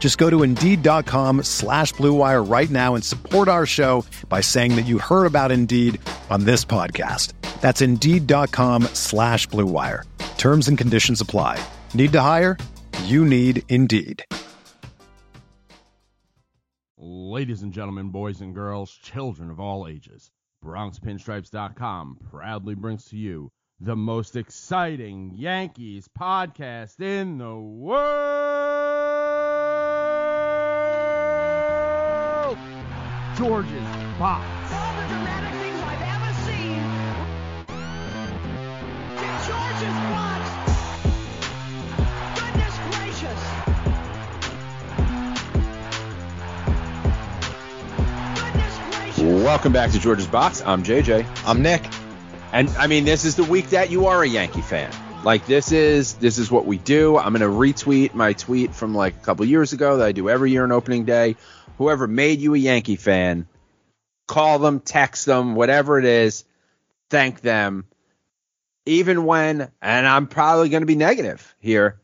Just go to Indeed.com slash BlueWire right now and support our show by saying that you heard about Indeed on this podcast. That's Indeed.com slash BlueWire. Terms and conditions apply. Need to hire? You need Indeed. Ladies and gentlemen, boys and girls, children of all ages, BronxPinstripes.com proudly brings to you the most exciting Yankees podcast in the world. George's Box. All the dramatic things I've ever seen. To George's box. Goodness gracious. Goodness gracious. Welcome back to George's Box. I'm JJ. I'm Nick. And I mean, this is the week that you are a Yankee fan. Like this is this is what we do. I'm gonna retweet my tweet from like a couple years ago that I do every year on opening day. Whoever made you a Yankee fan, call them, text them, whatever it is, thank them. Even when, and I'm probably gonna be negative here,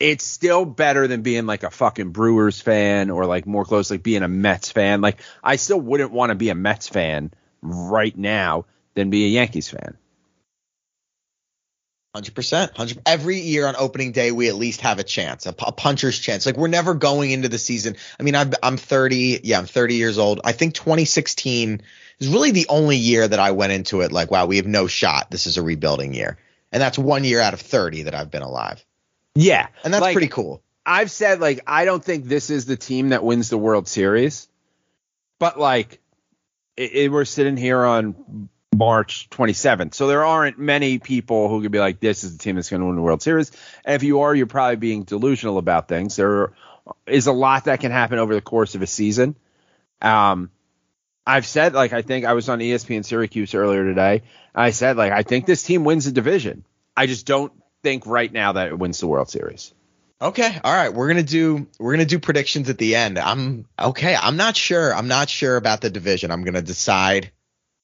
it's still better than being like a fucking Brewers fan or like more close like being a Mets fan. Like I still wouldn't want to be a Mets fan right now than be a Yankees fan. Hundred percent, hundred. Every year on opening day, we at least have a chance, a, a puncher's chance. Like we're never going into the season. I mean, I'm I'm 30. Yeah, I'm 30 years old. I think 2016 is really the only year that I went into it like, wow, we have no shot. This is a rebuilding year, and that's one year out of 30 that I've been alive, Yeah, and that's like, pretty cool. I've said like I don't think this is the team that wins the World Series, but like it, it- we're sitting here on March 27th, so there aren't many people who could be like, "This is the team that's going to win the World Series." And if you are, you're probably being delusional about things. There is a lot that can happen over the course of a season. Um, I've said like I think I was on ESPN Syracuse earlier today. I said like I think this team wins the division. I just don't think right now that it wins the World Series. Okay, all right, we're gonna do we're gonna do predictions at the end. I'm okay. I'm not sure. I'm not sure about the division. I'm gonna decide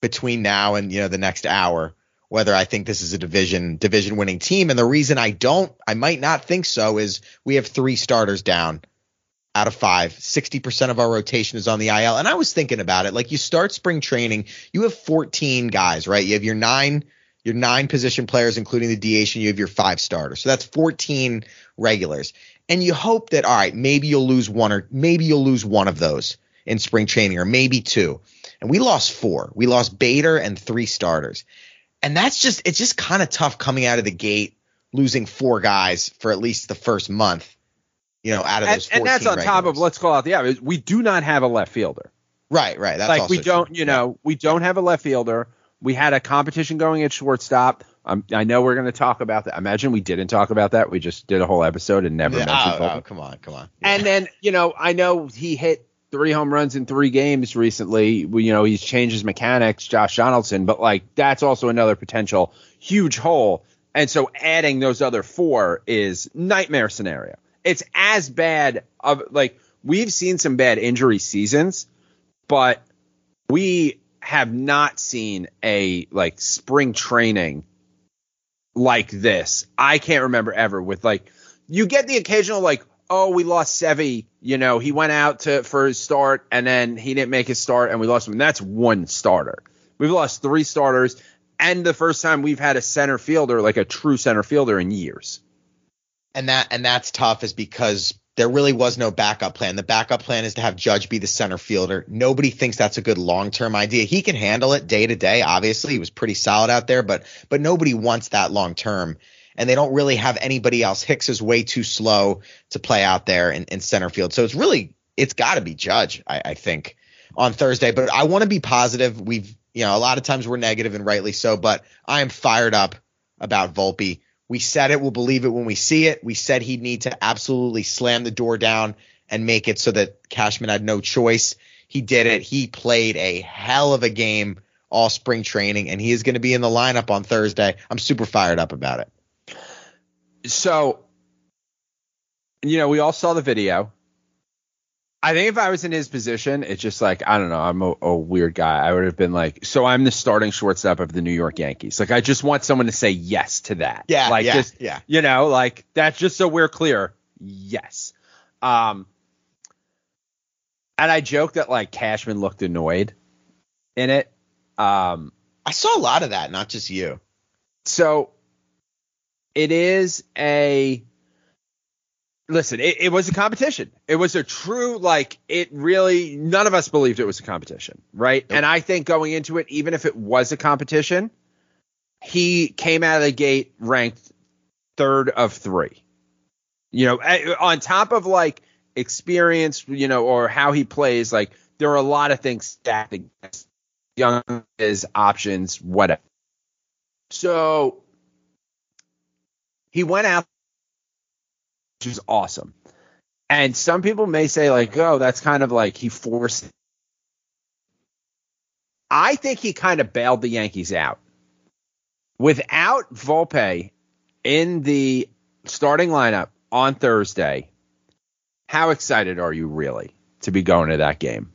between now and you know the next hour whether I think this is a division division winning team. And the reason I don't, I might not think so, is we have three starters down out of five. 60% of our rotation is on the IL. And I was thinking about it. Like you start spring training, you have 14 guys, right? You have your nine, your nine position players, including the DH, and you have your five starters. So that's 14 regulars. And you hope that, all right, maybe you'll lose one or maybe you'll lose one of those in spring training or maybe two. And we lost four. We lost Bader and three starters. And that's just, it's just kind of tough coming out of the gate, losing four guys for at least the first month, you know, out of and, those 14 and that's on top of let's call out the obvious. We do not have a left fielder. Right, right. That's like we don't, true. you know, we don't have a left fielder. We had a competition going at shortstop. Um, I know we're going to talk about that. Imagine we didn't talk about that. We just did a whole episode and never Yeah, mentioned oh, oh, come on, come on. And then, you know, I know he hit three home runs in three games recently. You know, he's changed his mechanics, Josh Donaldson, but like that's also another potential huge hole. And so adding those other four is nightmare scenario. It's as bad of like we've seen some bad injury seasons, but we have not seen a like spring training like this. I can't remember ever with like you get the occasional like oh we lost Sevi. you know, he went out to for his start and then he didn't make his start and we lost him. And that's one starter. We've lost three starters and the first time we've had a center fielder like a true center fielder in years. and that and that's tough is because there really was no backup plan. The backup plan is to have Judge be the center fielder. Nobody thinks that's a good long-term idea. He can handle it day to day. Obviously, he was pretty solid out there, but but nobody wants that long term. And they don't really have anybody else. Hicks is way too slow to play out there in, in center field. So it's really it's got to be Judge, I, I think, on Thursday. But I want to be positive. We've you know a lot of times we're negative and rightly so, but I am fired up about Volpe. We said it, we'll believe it when we see it. We said he'd need to absolutely slam the door down and make it so that Cashman had no choice. He did it. He played a hell of a game all spring training, and he is going to be in the lineup on Thursday. I'm super fired up about it. So, you know, we all saw the video. I think if I was in his position, it's just like I don't know. I'm a, a, weird guy. I would have been like, so I'm the starting shortstop of the New York Yankees. Like I just want someone to say yes to that. Yeah, like yeah, just, yeah. You know, like that's just so we're clear. Yes. Um. And I joke that like Cashman looked annoyed in it. Um. I saw a lot of that, not just you. So it is a listen, it, it, was a competition. It was a true, like, it really, none of us believed it was a competition, right? Nope. And I think going into it, even if it was a competition, he came out of the gate ranked third of three. You know, eh, on top of like experience, you know, or how he plays, like, there are a lot of things stacked against young his options, whatever. So he went out which is awesome. And some people may say, like, oh, that's kind of like he forced. I think he kind of bailed the Yankees out. Without Volpe in the starting lineup on Thursday, how excited are you really to be going to that game?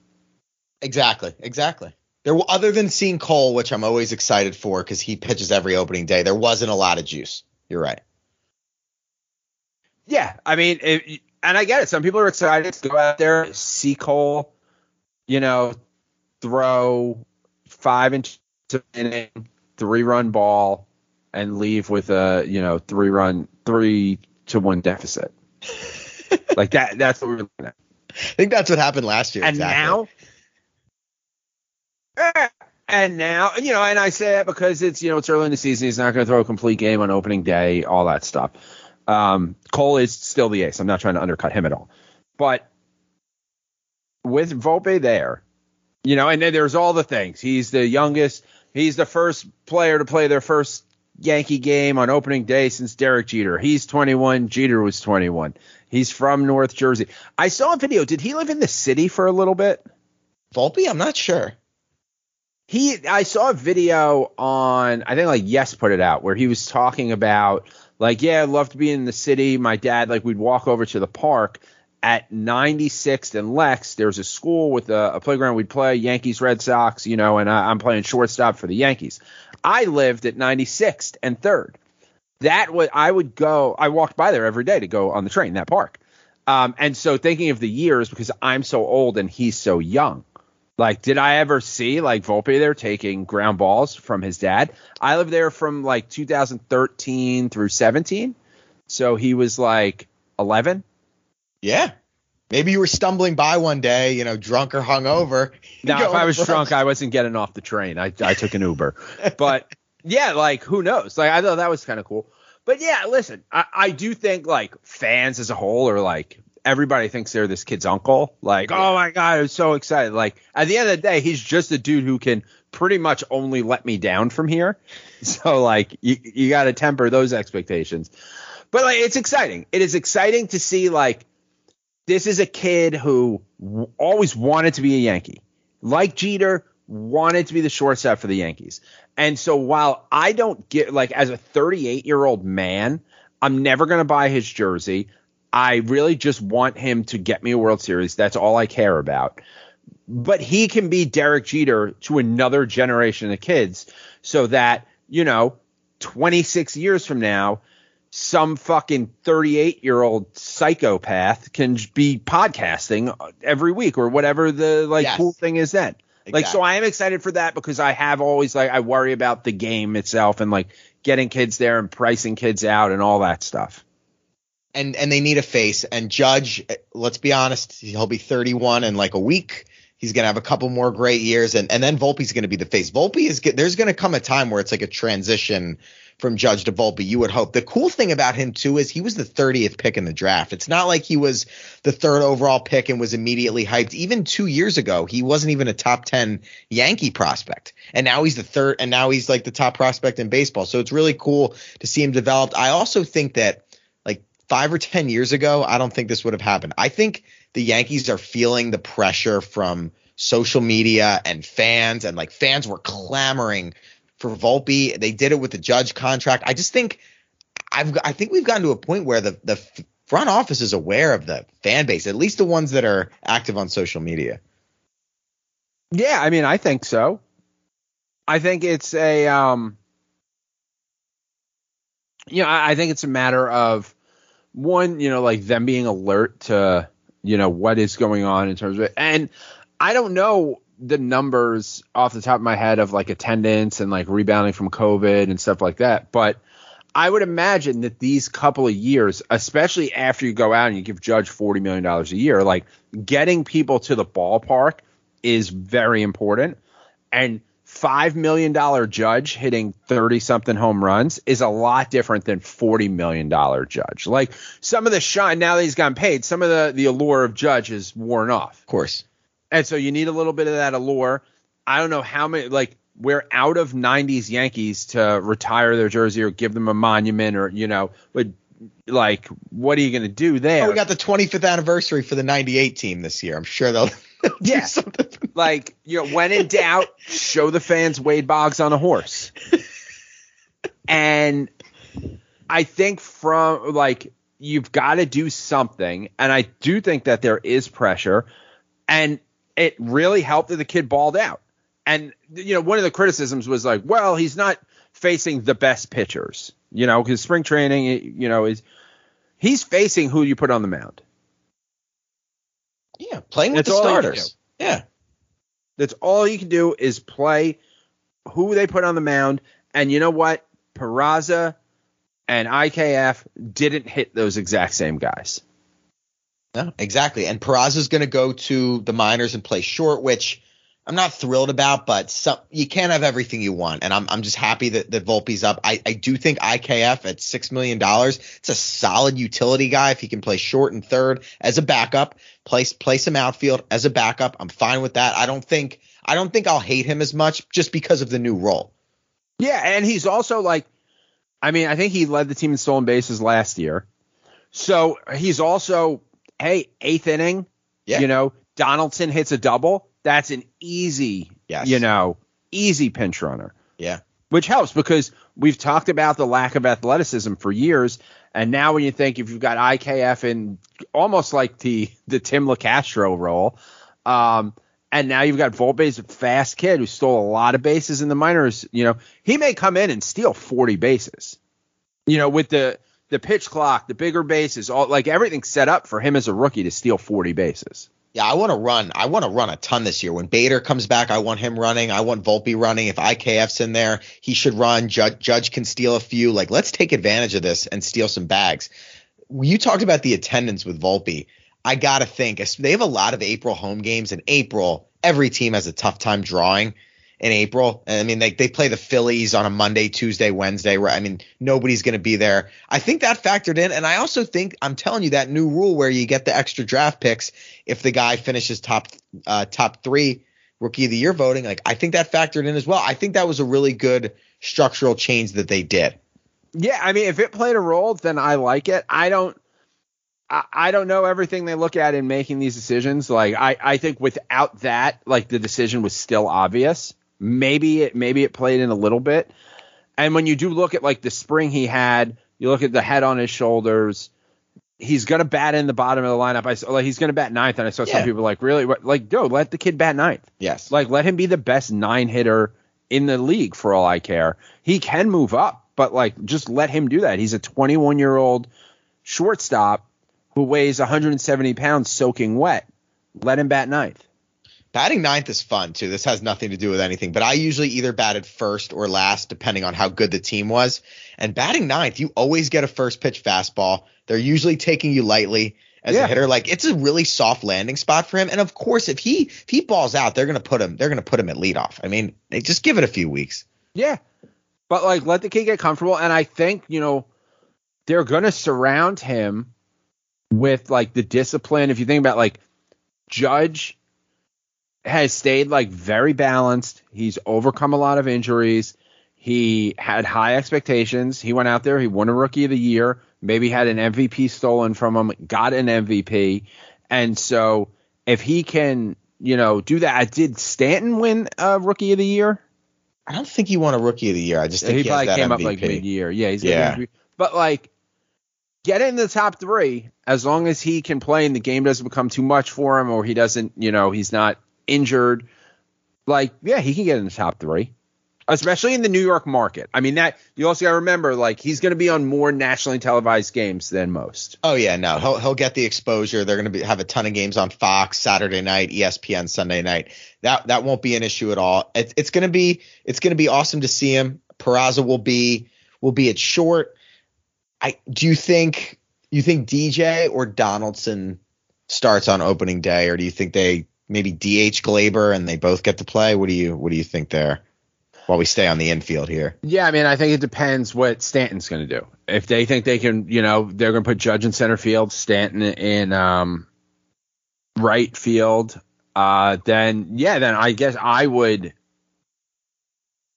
Exactly, exactly. There, other than seeing Cole, which I'm always excited for because he pitches every opening day, there wasn't a lot of juice. You're right. Yeah, I mean, it, and I get it. Some people are excited to go out there, see Cole, you know, throw five inch inning, three run ball, and leave with a you know three run three to one deficit. like that. That's what we're looking at. I think that's what happened last year. And exactly. now. Eh, and now, you know, and I say that because it's, you know, it's early in the season. He's not going to throw a complete game on opening day, all that stuff. Um, Cole is still the ace. I'm not trying to undercut him at all. But with Volpe there, you know, and then there's all the things. He's the youngest. He's the first player to play their first Yankee game on opening day since Derek Jeter. He's 21. Jeter was 21. He's from North Jersey. I saw a video. Did he live in the city for a little bit? Volpe? I'm not sure. He, I saw a video on, I think like Yes put it out, where he was talking about like, yeah, I'd love to be in the city. My dad, like, we'd walk over to the park at 96th and Lex. There's a school with a, a playground. We'd play Yankees, Red Sox, you know, and I, I'm playing shortstop for the Yankees. I lived at 96th and third. That was I would go. I walked by there every day to go on the train that park. Um, and so thinking of the years because I'm so old and he's so young. Like, did I ever see like Volpe there taking ground balls from his dad? I lived there from like 2013 through 17. So he was like 11. Yeah. Maybe you were stumbling by one day, you know, drunk or hungover. Now, if I was drunk, I wasn't getting off the train. I, I took an Uber. but yeah, like who knows? Like I thought that was kind of cool. But yeah, listen, I, I do think like fans as a whole are like everybody thinks they're this kid's uncle. Like, oh my god, I'm so excited. Like at the end of the day, he's just a dude who can pretty much only let me down from here. So like you you got to temper those expectations. But like it's exciting. It is exciting to see like this is a kid who w- always wanted to be a Yankee. Like Jeter, wanted to be the shortstop for the Yankees. And so while I don't get like as a 38 year old man, I'm never going to buy his jersey. I really just want him to get me a World Series. That's all I care about. But he can be Derek Jeter to another generation of kids so that, you know, 26 years from now, some fucking 38 year old psychopath can be podcasting every week or whatever the like Yes. cool thing is then. Like, so I am excited for that because I have always like, I worry about the game itself and like getting kids there and pricing kids out and all that stuff. And and they need a face. And Judge, let's be honest, he'll be 31 in like a week. He's gonna have a couple more great years, and and then Volpe's gonna be the face. Volpe is there's gonna come a time where it's like a transition from Judge to Volpe. You would hope. The cool thing about him too is he was the 30th pick in the draft. It's not like he was the third overall pick and was immediately hyped. Even two years ago, he wasn't even a top 10 Yankee prospect, and now he's the third, and now he's like the top prospect in baseball. So it's really cool to see him developed. I also think that five or 10 years ago, I don't think this would have happened. I think the Yankees are feeling the pressure from social media and fans, and like fans were clamoring for Volpe. They did it with the Judge contract. I just think I've I think we've gotten to a point where the the front office is aware of the fan base, at least the ones that are active on social media. Yeah, I mean, I think so. I think it's a, um, you know, I, I think it's a matter of one, you know, like them being alert to, you know, what is going on in terms of it. And I don't know the numbers off the top of my head of like attendance and like rebounding from COVID and stuff like that, but I would imagine that these couple of years, especially after you go out and you give Judge $40 million a year, like getting people to the ballpark is very important. And $5 million Judge hitting 30 something home runs is a lot different than $40 million Judge. Like some of the shine, now that he's gotten paid, some of the, the allure of Judge is worn off. Of course. And so you need a little bit of that allure. I don't know how many, like, we're out of 90s Yankees to retire their jersey or give them a monument or, you know, but like, what are you going to do there? Oh, we got the 25th anniversary for the 98 team this year. I'm sure they'll, Yeah. Like, you know, when in doubt, show the fans Wade Boggs on a horse. and I think from like you've got to do something, and I do think that there is pressure, and it really helped that the kid balled out. And you know, one of the criticisms was like, well, he's not facing the best pitchers, you know, because spring training, you know, is he's facing who you put on the mound. Yeah, playing with That's the all you can starters. Yeah. That's all you can do is play who they put on the mound. And you know what? Peraza and IKF didn't hit those exact same guys. No, exactly. And Peraza's going to go to the minors and play short, which I'm not thrilled about, but some, you can't have everything you want. And I'm, I'm just happy that, that Volpe's up. I, I do think IKF at $6 million, it's a solid utility guy if he can play short and third as a backup, place, play some outfield as a backup. I'm fine with that. I don't think, I don't think I'll hate him as much just because of the new role. Yeah, and he's also like, I mean, I think he led the team in stolen bases last year. So he's also, hey, eighth inning, Yeah. you know, Donaldson hits a double. That's an easy, Yes. you know, easy pinch runner. Yeah. which helps because we've talked about the lack of athleticism for years. And now when you think if you've got IKF in almost like the the Tim Locastro role, um, and now you've got Volpe's a fast kid who stole a lot of bases in the minors, you know, he may come in and steal 40 bases. You know, with the the pitch clock, the bigger bases, all like everything's set up for him as a rookie to steal 40 bases. Yeah, I want to run. I want to run a ton this year. When Bader comes back, I want him running. I want Volpe running. If IKF's in there, he should run. Judge, Judge can steal a few. Like, let's take advantage of this and steal some bags. You talked about the attendance with Volpe. I got to think they have a lot of April home games. In April, every team has a tough time drawing in April. I mean, they, they play the Phillies on a Monday, Tuesday, Wednesday. Right? I mean, nobody's going to be there. I think that factored in. And I also think, I'm telling you, that new rule where you get the extra draft picks if the guy finishes top uh, top three rookie of the year voting, like I think that factored in as well. I think that was a really good structural change that they did. Yeah, I mean, if it played a role, then I like it. I don't. I, don't know everything they look at in making these decisions. Like I, I think without that, like the decision was still obvious. Maybe it maybe it played in a little bit. And when you do look at like the spring he had, you look at the head on his shoulders. He's gonna bat in the bottom of the lineup. I saw like he's gonna bat ninth, and I saw some people like really like yo let the kid bat ninth. Yes. Like, let him be the best nine hitter in the league for all I care. He can move up, but like, just let him do that. He's a 21 year old shortstop who weighs 170 pounds soaking wet. Let him bat ninth. Batting ninth is fun too. This has nothing to do with anything, but I usually either batted first or last, depending on how good the team was. And batting ninth, you always get a first pitch fastball. They're usually taking you lightly as Yeah. a hitter. Like it's a really soft landing spot for him. And of course, if he if he balls out, they're gonna put him they're gonna put him at leadoff. I mean, they just give it a few weeks. Yeah. But like let the kid get comfortable and I think, you know, they're going to surround him with like the discipline. If you think about like Judge has stayed like very balanced. He's overcome a lot of injuries. He had high expectations. He went out there, he won a rookie of the year, maybe had an MVP stolen from him, got an MVP. And so if he can, you know, do that, did Stanton win a rookie of the year? I don't think he won a rookie of the year. I just think he, he, probably came up like mid year. Yeah, he's yeah. But like, get in the top three as long as he can play and the game doesn't become too much for him, or he doesn't, you know, he's not injured. Like, yeah, he can get in the top three, especially in the New York market. I mean, that you also got to remember, like, he's going to be on more nationally televised games than most. Oh yeah, no, he'll he'll get the exposure. They're going to have a ton of games on Fox Saturday night, ESPN Sunday night. That that won't be an issue at all. It, it's going to be it's going to be awesome to see him. Peraza will be will be at short. I do you think you think DJ or Donaldson starts on opening day, or do you think they maybe DH Gleyber and they both get to play? What do you what do you think there? While we stay on the infield here. Yeah, I mean, I think it depends what Stanton's going to do. If they think they can, you know, they're going to put Judge in center field, Stanton in um, right field, uh, then yeah, then I guess I would,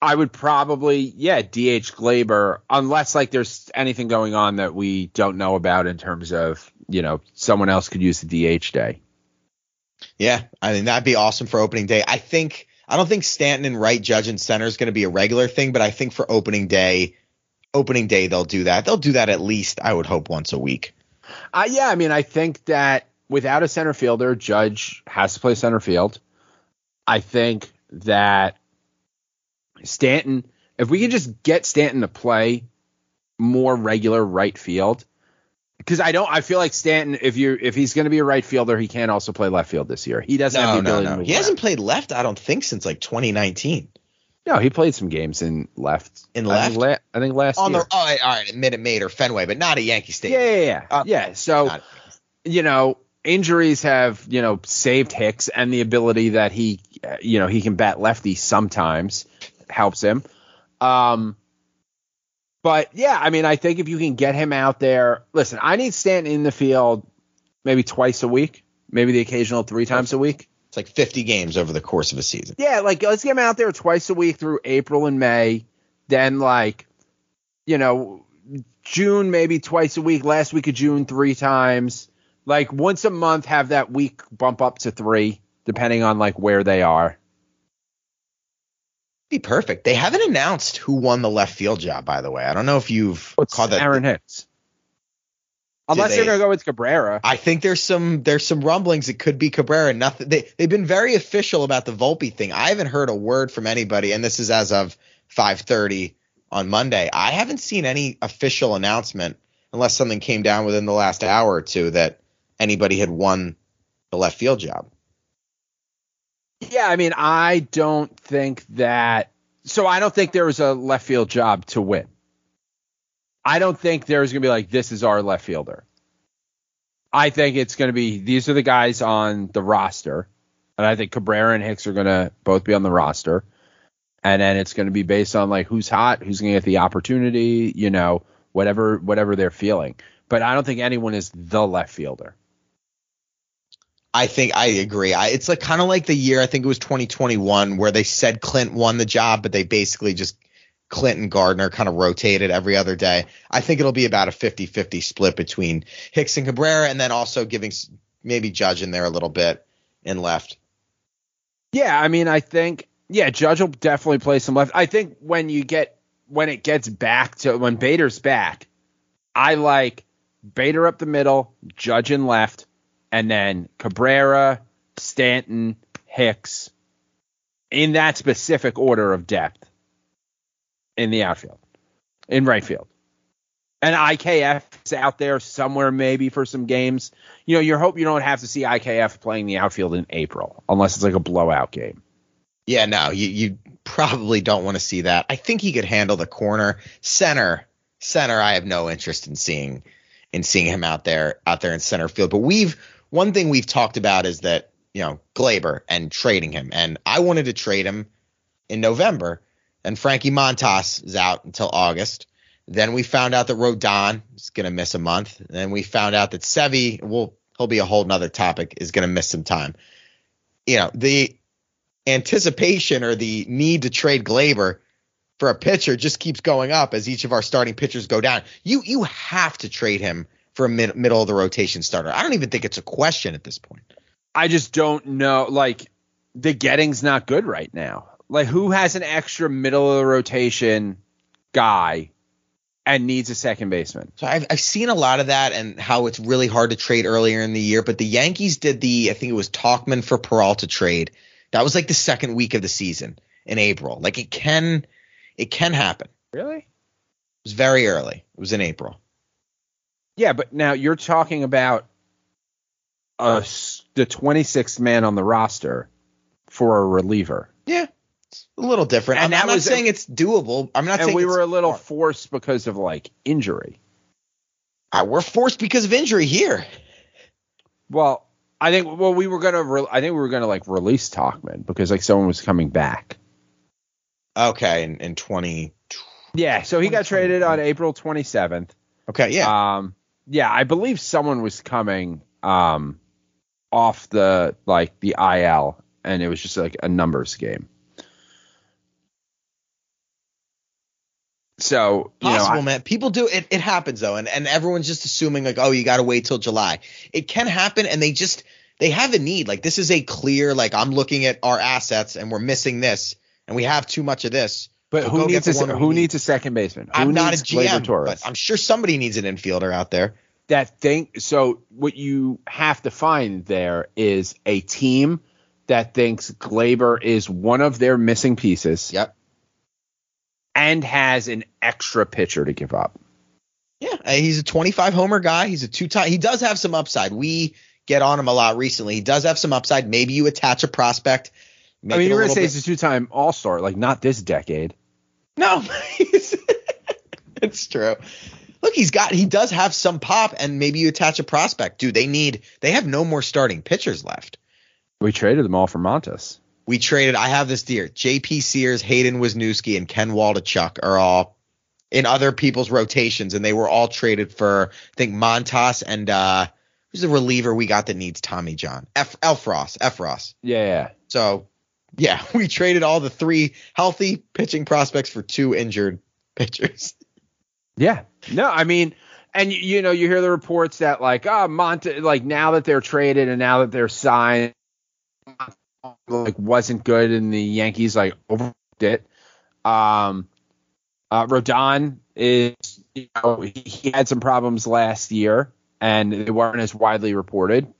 I would probably yeah DH Gleyber unless like there's anything going on that we don't know about in terms of you know someone else could use the DH day. Yeah, I mean that'd be awesome for opening day. I think I don't think Stanton and right judge and center is going to be a regular thing, but I think for opening day, opening day they'll do that. They'll do that at least I would hope once a week. Uh, yeah, I mean, I think that without a center fielder, Judge has to play center field. I think that Stanton, if we can just get Stanton to play more regular right field, because I don't, I feel like Stanton, if you're, if he's going to be a right fielder, he can also play left field this year. He doesn't have No, the no, ability to no. move He hasn't played left I don't think since like 2019. No, he played some games in left. In I think, la- I think last On year. the all right, all right, Minute Maid or Fenway, but not at Yankee Stadium. yeah, yeah. Uh, yeah. So. You know, injuries have, you know, saved Hicks and the ability that he, you know, he can bat lefty sometimes helps him. Um, but yeah, I mean, I think if you can get him out there, listen, I need Stanton in the field maybe twice a week, maybe the occasional three times a week. It's like 50 games over the course of a season. Yeah, like let's get him out there twice a week through April and May. Then like, you know, June maybe twice a week. Last week of June three times. Like once a month, have that week bump up to three, depending on like where they are. Be perfect. They haven't announced who won the left field job, by the way. I don't know if you've oh, What's caught that. Aaron Hicks? Unless they- they're gonna go with Cabrera. I think there's some there's some rumblings. It could be Cabrera. Nothing. They they've been very official about the Volpe thing. I haven't heard a word from anybody, and this is as of 5:30 on Monday. I haven't seen any official announcement, unless something came down within the last hour or two that anybody had won the left field job. Yeah, I mean, I don't think that. So I don't think there was a left field job to win. I don't think there's going to be like, this is our left fielder. I think it's going to be, these are the guys on the roster. And I think Cabrera and Hicks are going to both be on the roster. And then it's going to be based on like who's hot, who's going to get the opportunity, you know, whatever, whatever they're feeling. But I don't think anyone is the left fielder. I think I agree. I, it's like kind of like the year I think it was 2021 where they said Clint won the job, but they basically just Clint and Gardner kind of rotated every other day. I think it'll be about a 50-50 split between Hicks and Cabrera, and then also giving maybe Judge in there a little bit and left. Yeah, I mean, I think yeah, Judge will definitely play some left. I think when you get when it gets back to when Bader's back, I like Bader up the middle, Judge in left, and then Cabrera, Stanton, Hicks in that specific order of depth in the outfield, in right field. And IKF is out there somewhere maybe for some games. You know, you hope you don't have to see IKF playing the outfield in April unless it's like a blowout game. Yeah, no, you you probably don't want to see that. I think he could handle the corner center. Center, I have no interest in seeing in seeing him out there out there in center field. But we've one thing we've talked about is that you know Gleyber and trading him, and I wanted to trade him in November, and Frankie Montas is out until August. Then we found out that Rodon is going to miss a month. Then we found out that Sevi will he'll be a whole nother topic is going to miss some time. You know the anticipation or the need to trade Gleyber for a pitcher just keeps going up as each of our starting pitchers go down. You you have to trade him for a mid, middle of the rotation starter. I don't even think it's a question at this point. I just don't know. Like the getting's not good right now. Like who has an extra middle of the rotation guy and needs a second baseman? So I've I've seen a lot of that and how it's really hard to trade earlier in the year. But the Yankees did the I think it was Tauchman for Peralta trade. That was like the second week of the season in April. Like it can it can happen. Really? It was very early. It was in April. Yeah, but now you're talking about uh s- the 26th man on the roster for a reliever. Yeah. It's a little different. And I'm, I'm not was- saying it's doable. I'm not and saying we were a little hard. forced because of like injury. I, we're forced because of injury here. Well, I think well we were gonna re- I think we were gonna like release Tauchman because like someone was coming back. Okay, in, in 20. Yeah, so he got traded on April 27th. Okay, yeah. Um, yeah, I believe someone was coming um off the like the IL, and it was just like a numbers game. So you know, Possible, I- man. People do it. It happens though, and and everyone's just assuming like, oh, you got to wait till July. It can happen, and they just they have a need. Like this is a clear like I'm looking at our assets, and we're missing this, and we have too much of this. But So who needs a who need. needs a second baseman? Who I'm not a GM, but I'm sure somebody needs an infielder out there. that thing. So what you have to find there is a team that thinks Gleyber is one of their missing pieces Yep. and has an extra pitcher to give up. Yeah, he's a 25 homer guy. He's a two time. He does have some upside. We get on him a lot recently. He does have some upside. Maybe you attach a prospect. I mean, you're gonna say bit- he's a two-time All-Star, like not this decade. No, it's true. Look, he's got he does have some pop, and maybe you attach a prospect. Dude, they need they have no more starting pitchers left. We traded them all for Montas. We traded. I have this deer. J.P. Sears, Hayden Wesneski, and Ken Waldichuk are all in other people's rotations, and they were all traded for I think Montas and uh who's the reliever we got that needs Tommy John? F. Elfross. Efros. Yeah, yeah. So yeah, we traded all the three healthy pitching prospects for two injured pitchers. Yeah. No, I mean, and you, know, you hear the reports that like, ah, Monte, like now that they're traded and now that they're signed, like wasn't good, and the Yankees like overlooked it. Um, uh, Rodon is, you know, he, he had some problems last year, and they weren't as widely reported.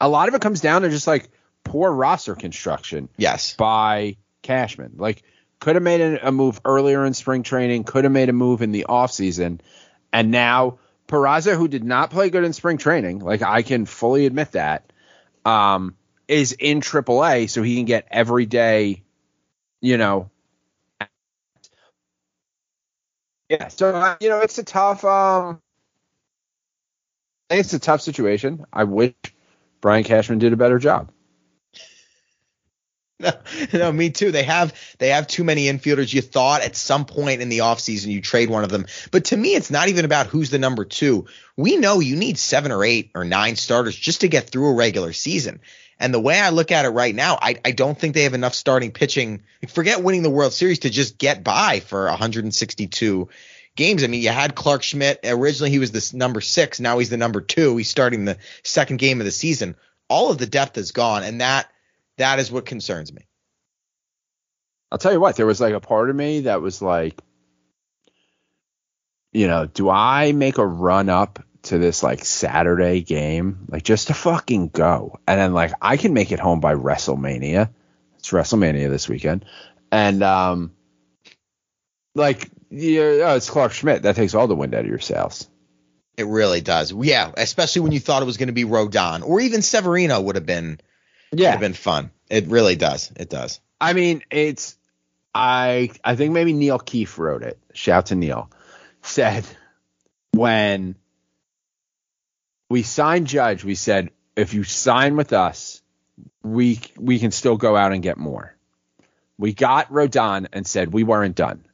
A lot of it comes down to just like poor roster construction Yes. by Cashman. Like could have made a, move earlier in spring training, could have made a move in the offseason, and now Peraza, who did not play good in spring training, like I can fully admit that, um, is in AAA, so he can get every day, you know. Yeah, so uh, you know it's a tough. Um, I think it's a tough situation. I wish Brian Cashman did a better job. No, no, me too. They have they have too many infielders. You thought at some point in the offseason you trade one of them. But to me, it's not even about who's the number two. We know you need seven or eight or nine starters just to get through a regular season. And the way I look at it right now, I, I don't think they have enough starting pitching. Forget winning the World Series to just get by for 162 games. I mean, you had Clarke Schmidt. Originally, he was the number six. Now he's the number two. He's starting the second game of the season. All of the depth is gone, and that that is what concerns me. I'll tell you what, there was like a part of me that was like, you know, do I make a run up to this like Saturday game, like just to fucking go, and then like I can make it home by WrestleMania. It's WrestleMania this weekend, and um, like yeah, oh, it's Clarke Schmidt. That takes all the wind out of your sails. It really does. Yeah, especially when you thought it was going to be Rodon or even Severino would have been Yeah, have been fun. It really does. It does. I mean, it's I I think maybe Neil Keefe wrote it. Shout to Neil. Said when we signed Judge, we said if you sign with us, we we can still go out and get more. We got Rodon and said we weren't done.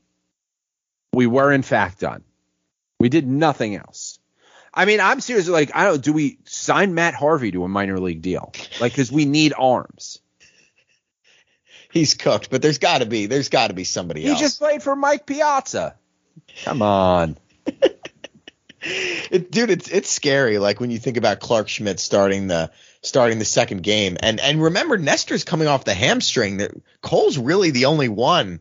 We were in fact done. We did nothing else. I mean, I'm seriously like, I don't. Do we sign Matt Harvey to a minor league deal? Like, because we need arms. He's cooked, but there's got to be there's got to be somebody He else. He just played for Mike Piazza. Come on. It, dude, it's it's scary. Like when you think about Clarke Schmidt starting the starting the second game, and and remember Nestor's coming off the hamstring. That Cole's really the only one.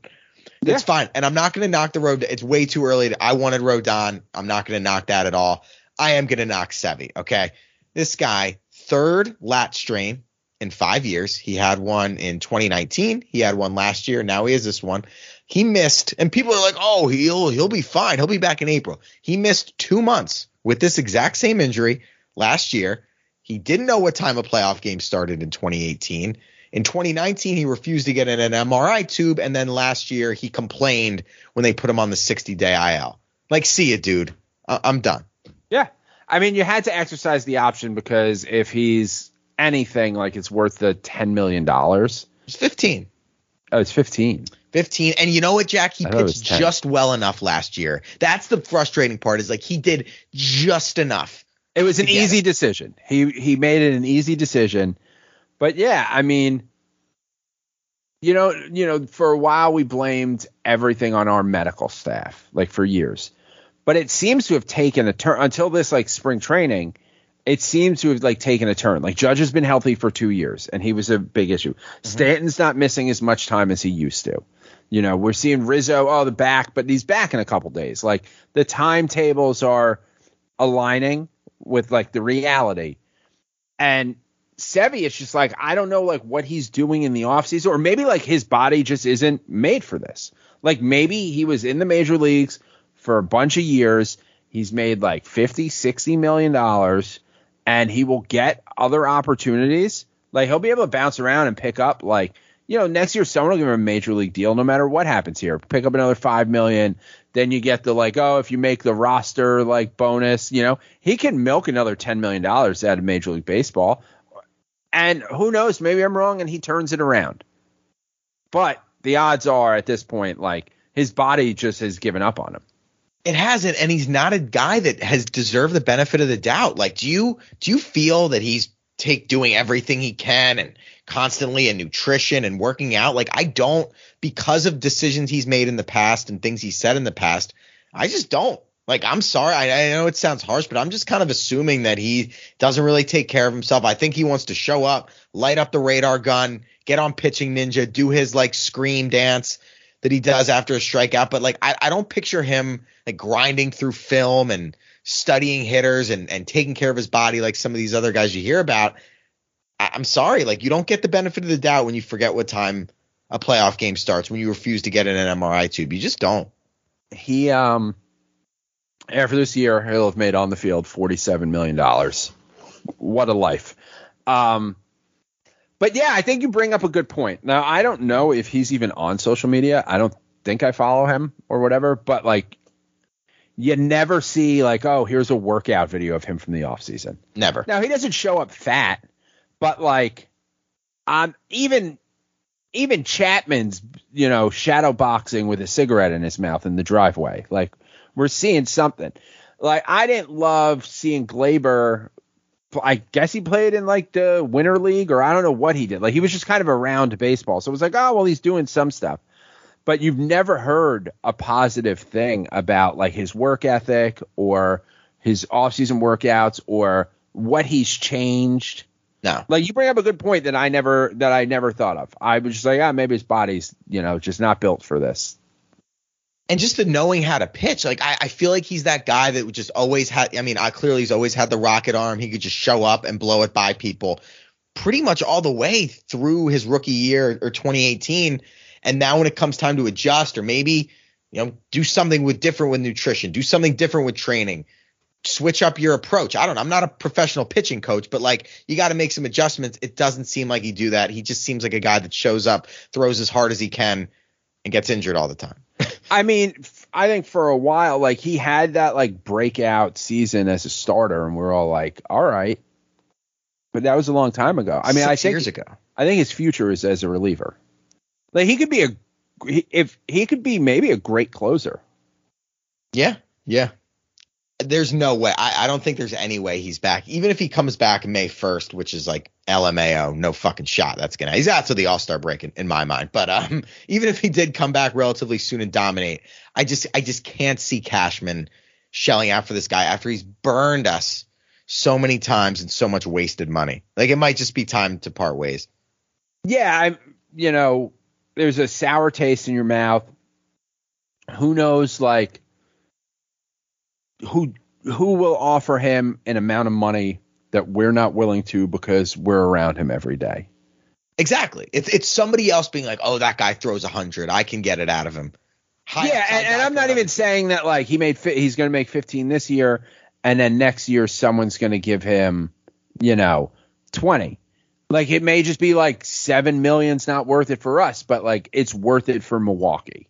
That's Yeah. fine, and I'm not going to knock the road. It's way too early. To, I wanted Rodon. I'm not going to knock that at all. I am going to knock Sevy. Okay, this guy third lat strain in five years. He had one in 2019. He had one last year. Now he has this one. He missed, and people are like, "Oh, he'll he'll be fine. He'll be back in April." He missed two months with this exact same injury last year. He didn't know what time a playoff game started in 2018. In 2019, he refused to get in an MRI tube, and then last year he complained when they put him on the 60-day IL. Like, see it, dude. I- I'm done. Yeah. I mean, you had to exercise the option because if he's anything like it's worth the $10 million. It's 15. Oh, it's 15. 15. And you know what, Jack? He I thought it was pitched just well enough last year. That's the frustrating part. Is like he did just enough. It was an easy it. decision. He he made it an easy decision. But yeah, I mean, you know, you know, for a while we blamed everything on our medical staff, like for years. But it seems to have taken a turn until this like spring training. It seems to have like taken a turn. Like Judge has been healthy for two years, and he was a big issue. Mm-hmm. Stanton's not missing as much time as he used to. You know, we're seeing Rizzo, oh, the back, but he's back in a couple days. Like the timetables are aligning with like the reality. And Sevy, it's just like I don't know like what he's doing in the offseason, or maybe like his body just isn't made for this. Like maybe he was in the major leagues for a bunch of years. He's made like 50, 60 million dollars and he will get other opportunities. Like he'll be able to bounce around and pick up like you know, next year someone will give him a major league deal no matter what happens here. Pick up another five million. Then you get the like, oh, if you make the roster like bonus, you know, he can milk another ten million dollars out of Major League Baseball. And who knows, maybe I'm wrong and he turns it around. But the odds are at this point, like his body just has given up on him. It hasn't, and he's not a guy that has deserved the benefit of the doubt. Like, do you do you feel that he's take doing everything he can and constantly in nutrition and working out? Like, I don't because of decisions he's made in the past and things he said in the past. I just don't. Like, I'm sorry. I, I know it sounds harsh, but I'm just kind of assuming that he doesn't really take care of himself. I think he wants to show up, light up the radar gun, get on pitching ninja, do his like scream dance that he does after a strikeout. But like, I, I don't picture him like grinding through film and studying hitters and, and taking care of his body like some of these other guys you hear about. I, I'm sorry. Like, you don't get the benefit of the doubt when you forget what time a playoff game starts, when you refuse to get in an MRI tube. You just don't. He um after this year he'll have made on the field forty seven million dollars. What a life. Um but yeah, I think you bring up a good point. Now I don't know if he's even on social media. I don't think I follow him or whatever, but like you never see like, oh, here's a workout video of him from the offseason. Never. Now he doesn't show up fat, but like, um, even even Chapman's, you know, shadow boxing with a cigarette in his mouth in the driveway. Like we're seeing something. Like I didn't love seeing Gleyber. I guess he played in like the Winter League, or I don't know what he did. Like he was just kind of around baseball, so it was like, oh well, he's doing some stuff. But you've never heard a positive thing about like his work ethic or his off-season workouts or what he's changed. No. Like you bring up a good point that I never that I never thought of. I was just like, ah, maybe his body's you know just not built for this. And just the knowing how to pitch. Like I, I feel like he's that guy that just always had. I mean, I clearly he's always had the rocket arm. He could just show up and blow it by people, pretty much all the way through his rookie year or 2018. And now when it comes time to adjust, or maybe You know, do something with different with nutrition, do something different with training, switch up your approach. I don't know. I'm not a professional pitching coach, but like you got to make some adjustments. It doesn't seem like he do that. He just seems like a guy that shows up, throws as hard as he can, and gets injured all the time. I mean, I think for a while, like he had that like breakout season as a starter, and we're all like, all right. But that was a long time ago. I mean, Six I think years ago. I think his future is as a reliever. Like he could be a if he could be maybe a great closer. Yeah, yeah. There's no way. I, I don't think there's any way he's back. Even if he comes back May 1st, which is like LMAO, no fucking shot. That's gonna. He's out to the All Star break in, in my mind. But um, even if he did come back relatively soon and dominate, I just I just can't see Cashman shelling out for this guy after he's burned us so many times and so much wasted money. Like it might just be time to part ways. Yeah, I you know, there's a sour taste in your mouth. Who knows like who who will offer him an amount of money that we're not willing to because we're around him every day. Exactly. It's it's somebody else being like, oh, that guy throws a hundred. I can get it out of him. High yeah, and, and I'm not even saying that like he made fi- he's going to make 15 this year, and then next year someone's going to give him, you know, 20. Like it may just be like seven million's not worth it for us, but like it's worth it for Milwaukee.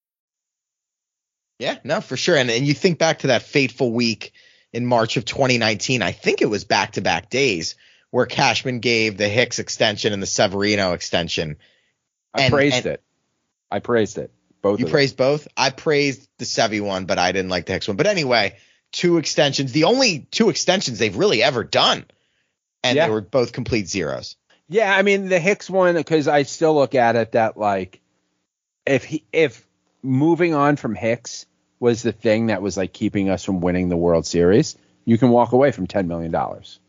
Yeah, no, for sure. And and you think back to that fateful week in March of 2019. I think it was back to back days where Cashman gave the Hicks extension and the Severino extension. I And- praised and- it. I praised it. Both You of them. praised both. I praised the Sevy one, but I didn't like the Hicks one. But anyway, two extensions, the only two extensions they've really ever done. And Yeah. they were both complete zeros. Yeah, I mean the Hicks one because I still look at it that like if he if moving on from Hicks was the thing that was like keeping us from winning the World Series, you can walk away from ten million dollars.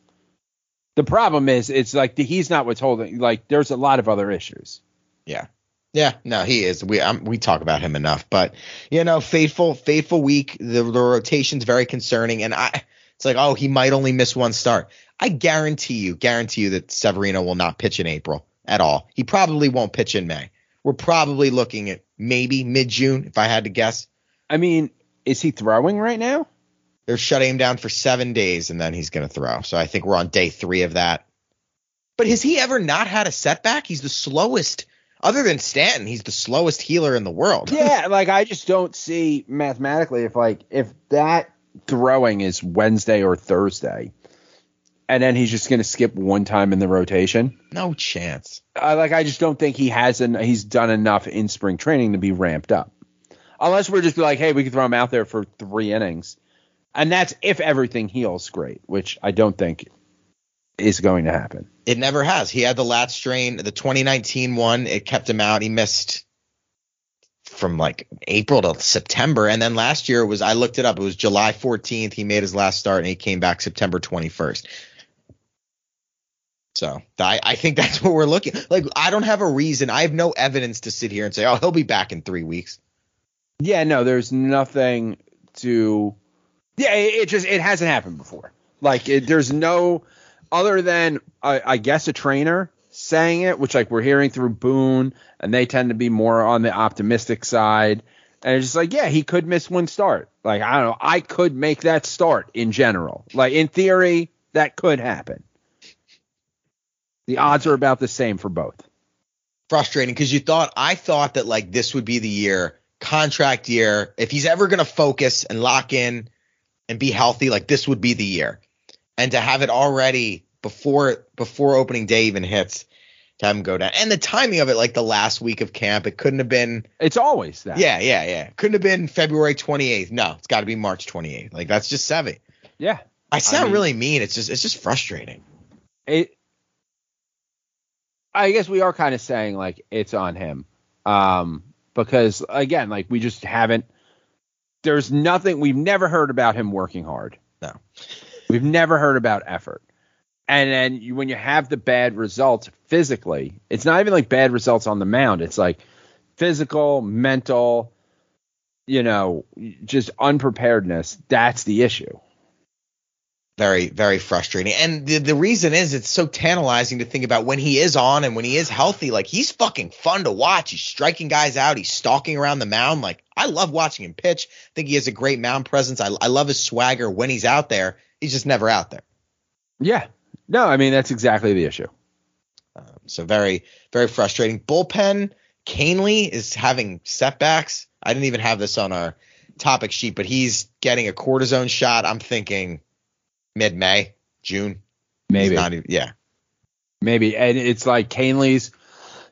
The problem is it's like the, he's not what's holding. Like there's a lot of other issues. Yeah. Yeah, no, he is. We um, we talk about him enough, but you know, faithful, faithful week. The the rotation's very concerning, and I it's like, oh, he might only miss one start. I guarantee you, guarantee you that Severino will not pitch in April at all. He probably won't pitch in May. We're probably looking at maybe mid June, if I had to guess. I mean, is he throwing right now? They're shutting him down for seven days, and then he's going to throw. So I think we're on day three of that. But has he ever not had a setback? He's the slowest, other than Stanton. He's the slowest healer in the world. Yeah, like I just don't see mathematically if like if that throwing is Wednesday or Thursday, and then he's just gonna skip one time in the rotation. no chance. I like I just don't think he hasn't. he's done enough in spring training to be ramped up. Unless we're just like, hey, we can throw him out there for three innings. And that's if everything heals great, which I don't think is going to happen. It never has. He had the lat strain, the 2019 one. It kept him out. He missed from like April to September. And then last year was I looked it up. It was July 14th. He made his last start and he came back September 21st. So I, I think that's what we're looking. Like I don't have a reason. I have no evidence to sit here and say, oh, he'll be back in three weeks. Yeah, no, there's nothing to. Yeah, it, it just it hasn't happened before. Like it, there's no other than I, I guess a trainer saying it, which like we're hearing through Boone, and they tend to be more on the optimistic side. And it's just like, yeah, he could miss one start. Like I don't know, I could make that start in general. Like in theory, that could happen. The odds are about the same for both. Frustrating because you thought I thought that like this would be the year, contract year. If he's ever gonna focus and lock in and be healthy, like this would be the year. And to have it already before before opening day even hits, to have him go down. And the timing of it, like the last week of camp, it couldn't have been It's always that. Yeah, yeah, yeah. Couldn't have been February 28th. No, it's got to be March 28th. Like that's just savvy. Yeah. I sound mean- really mean. It's just it's just frustrating. it I guess we are kind of saying like it's on him. Um because again, like we just haven't there's nothing we've never heard about him working hard. No. We've never heard about effort. And then you, when you have the bad results physically, it's not even like bad results on the mound. It's like physical, mental, you know, just unpreparedness. That's the issue. Very, very frustrating. And the, the reason is it's so tantalizing to think about when he is on and when he is healthy. Like he's fucking fun to watch. He's striking guys out. He's stalking around the mound. Like I love watching him pitch. I think he has a great mound presence. I, I love his swagger when he's out there. He's just never out there. Yeah. No, I mean that's exactly the issue. Um, so very, very frustrating. Bullpen, Kahnle is having setbacks. I didn't even have this on our topic sheet, but he's getting a cortisone shot. I'm thinking mid May, June. Maybe. not even, yeah. Maybe. And it's like Kahnle's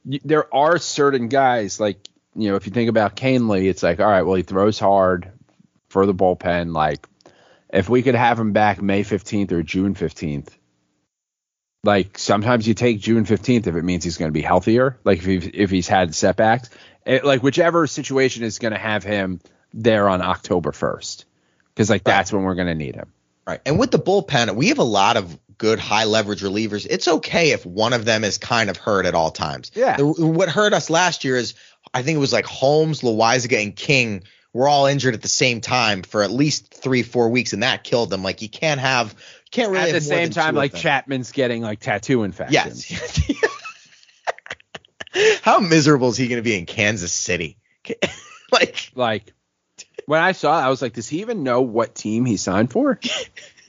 there are certain guys like you know, if you think about Kahnle, it's like, all right, well he throws hard for the bullpen. Like if we could have him back May fifteenth or June fifteenth, like sometimes you take June fifteenth if it means he's gonna be healthier. Like if he if he's had setbacks. It, like whichever situation is gonna have him there on October first. Because like that's when we're gonna need him. Right. And with the bullpen, we have a lot of good high leverage relievers. It's okay if one of them is kind of hurt at all times. Yeah. The, what hurt us last year is I think it was like Holmes, Loaisiga, and King were all injured at the same time for at least three, four weeks, and that killed them. Like you can't have, you can't really At the same time, like. Chapman's getting like tattoo infections. Yes. How miserable is he going to be in Kansas City? like, like when I saw it, I was like, does he even know what team he signed for?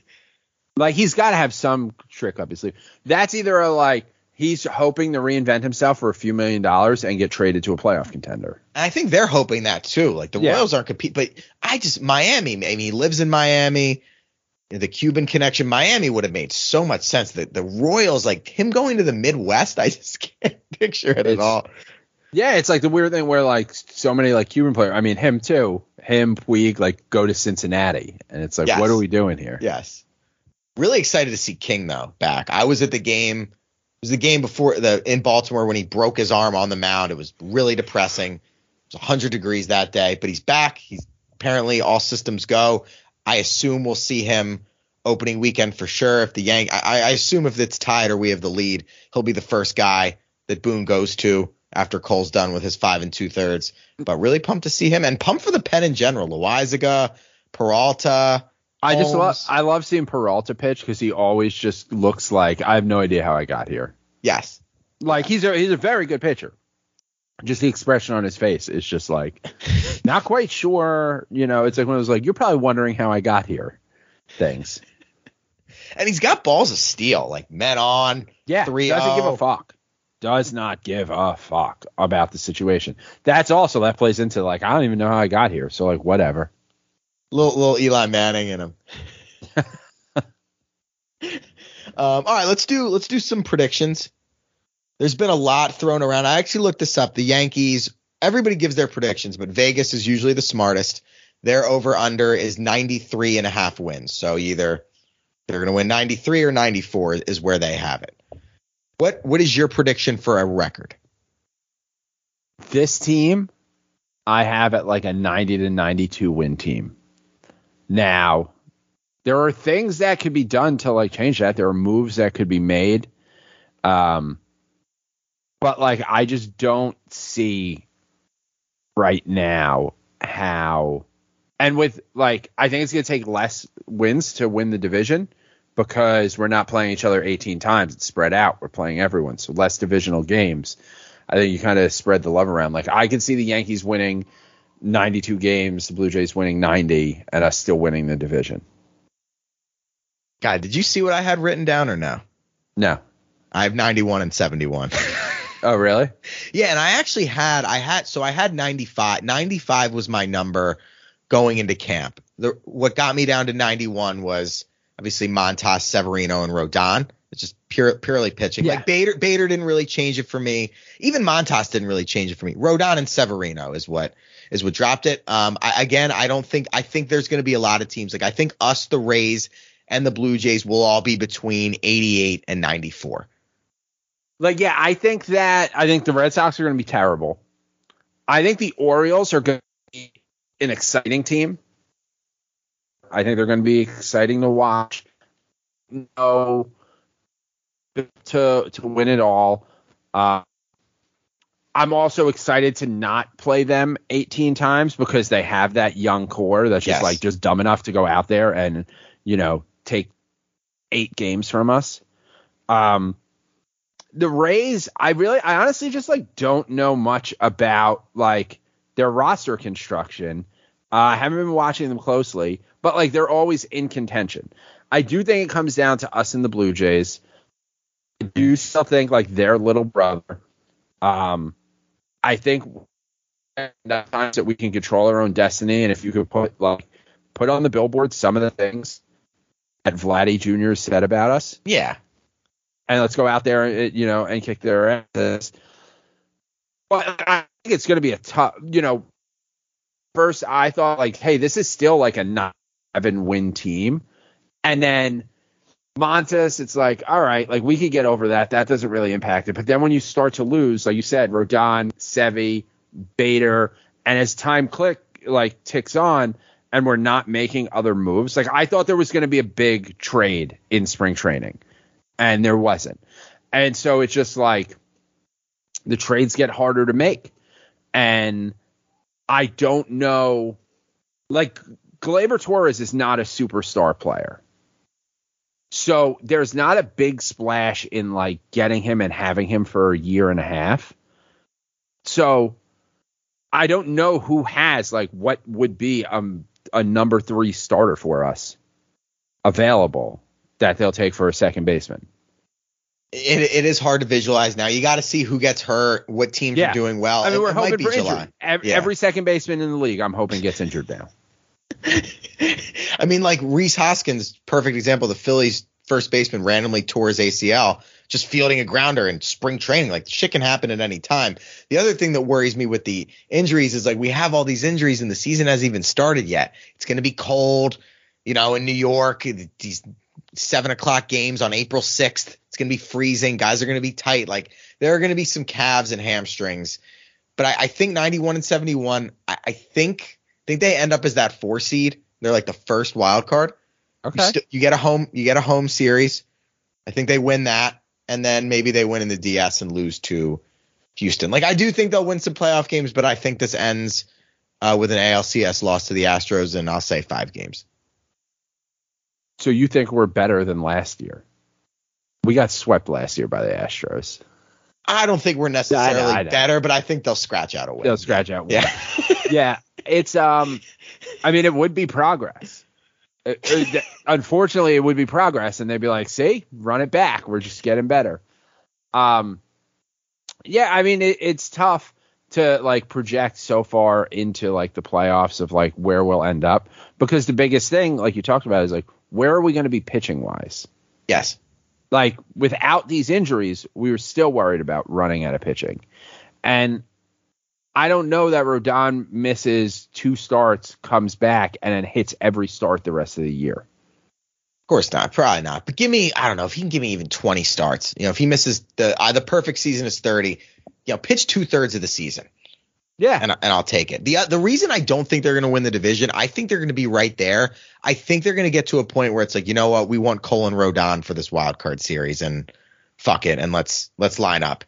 like he's got to have some trick up his sleeve. That's either a, like he's hoping to reinvent himself for a few million dollars and get traded to a playoff contender. I think they're hoping that too. Like the Yeah. Royals aren't compete, but I just Miami. I mean, he lives in Miami. The Cuban connection, Miami would have made so much sense. That the Royals, like him going to the Midwest, I just can't picture it at all. Yeah, it's like the weird thing where like so many like Cuban players. I mean, him too. Him, Puig, like go to Cincinnati, and it's like, Yes. what are we doing here? Yes. Really excited to see King though back. I was at the game. It was the game before the in Baltimore when he broke his arm on the mound. It was really depressing. It was 100 degrees that day, but he's back. He's apparently all systems go. I assume we'll see him opening weekend for sure. If the Yank, I, I assume if it's tied or we have the lead, he'll be the first guy that Boone goes to after Cole's done with his five and two thirds. But really pumped to see him and pumped for the pen in general. Loaisiga, Peralta. I just love I love seeing Peralta pitch because he always just looks like I have no idea how I got here. Yes. Like he's a he's a very good pitcher. Just the expression on his face is just like not quite sure. You know, it's like when it was like you're probably wondering how I got here. Things. And he's got balls of steel, like men on. Yeah, 3-0. doesn't give a oh. fuck. Does not give a fuck about the situation. That's also that plays into like I don't even know how I got here. So like whatever. Little little Eli Manning in him. um, all right, let's do let's do some predictions. There's been a lot thrown around. I actually looked this up. The Yankees, everybody gives their predictions, but Vegas is usually the smartest. Their over under is 93 and a half wins. So either they're going to win 93 or 94 is where they have it. What what is your prediction for a record? This team, I have at like a 90 to 92 win team. Now, there are things that could be done to like change that. There are moves that could be made. Um, but like I just don't see right now how and with like I think it's to take less wins to win the division because we're not playing each other 18 times. It's spread out. We're playing everyone, so less divisional games. I think you kind of spread the love around. Like I can see the Yankees winning 92 games, the Blue Jays winning 90, and us still winning the division. God, did you see what I had written down or no? No. I have 91 and 71. Oh, really? yeah, and I actually had I had so I had 95. 95 was my number going into camp. The what got me down to 91 was obviously Montas, Severino, and Rodon. It's just pure purely pitching. Yeah. Like Bader Bader didn't really change it for me. Even Montas didn't really change it for me. Rodon and Severino is what is what dropped it. Um, I, again, I don't think I think there's going to be a lot of teams. Like I think us, the Rays, and the Blue Jays will all be between 88 and 94. Like, yeah, I think that I think the Red Sox are going to be terrible. I think the Orioles are going to be an exciting team. I think they're going to be exciting to watch. No, to to win it all. Uh, I'm also excited to not play them 18 times because they have that young core that's just like just dumb enough to go out there and you know take eight games from us. Um, the Rays, I really, I honestly just like don't know much about like their roster construction. Uh, I haven't been watching them closely, but like they're always in contention. I do think it comes down to us and the Blue Jays. I do still think like their little brother. Um, I think at times that we can control our own destiny, and if you could put like put on the billboard some of the things that Vladdy Jr. said about us, Yeah. and let's go out there, you know, and kick their asses. But I think it's going to be a tough, you know. First, I thought like, hey, this is still like a nine win team, and then Montas, it's like, all right, like we could get over that. That doesn't really impact it. But then when you start to lose, like you said, Rodon, Sevi, Bader, and as time click like ticks on, and we're not making other moves, like I thought there was going to be a big trade in spring training and there wasn't. And so it's just like the trades get harder to make. And I don't know like Gleyber Torres is not a superstar player. So there's not a big splash in like getting him and having him for a year and a half. So I don't know who has like what would be um a number 3 starter for us available that they'll take for a second baseman. It, it is hard to visualize now. You got to see who gets hurt, what teams Yeah. are doing well. I mean, It- we're it hoping for July. injury. Every, Yeah. every second baseman in the league, I'm hoping gets injured now. I mean, like Rhys Hoskins, perfect example. The Phillies first baseman randomly tore his ACL just fielding a grounder in spring training. Like shit can happen at any time. The other thing that worries me with the injuries is like we have all these injuries and the season hasn't even started yet. It's going to be cold, you know, in New York. These seven o'clock games on April 6th. It's going to be freezing. Guys are going to be tight. Like there are going to be some calves and hamstrings. But I, I think 91 and 71, I, I think think they end up as that four seed. They're like the first wild card. You, st- you get a home you get a home series. I think they win that, and then maybe they win in the DS and lose to Houston. Like I do think they'll win some playoff games, but I think this ends uh, with an ALCS loss to the Astros, and I'll say five games. So you think we're better than last year? We got swept last year by the Astros. I don't think we're necessarily I know. better, but I think they'll scratch out a win. They'll scratch out. one. Yeah. yeah. It's um, I mean, it would be progress. It- it- unfortunately, it would be progress, and they'd be like, "See, run it back. We're just getting better." Um, yeah, I mean, it, it's tough to like project so far into like the playoffs of like where we'll end up because the biggest thing, like you talked about, is like where are we going to be pitching wise? yes. like without these injuries, we were still worried about running out of pitching. And I don't know that Rodon misses two starts, comes back, and then hits every start the rest of the year. Of course not, probably not. But give me, I don't know, if he can give me even 20 starts, you know, if he misses the uh, the perfect season is 30, you know, pitch two thirds of the season. Yeah. and and I'll take it. the uh, The reason I don't think they're going to win the division, I think they're going to be right there. I think they're going to get to a point where it's like, you know what, we want Colin Rodon for this wild card series, and fuck it, and let's let's line up.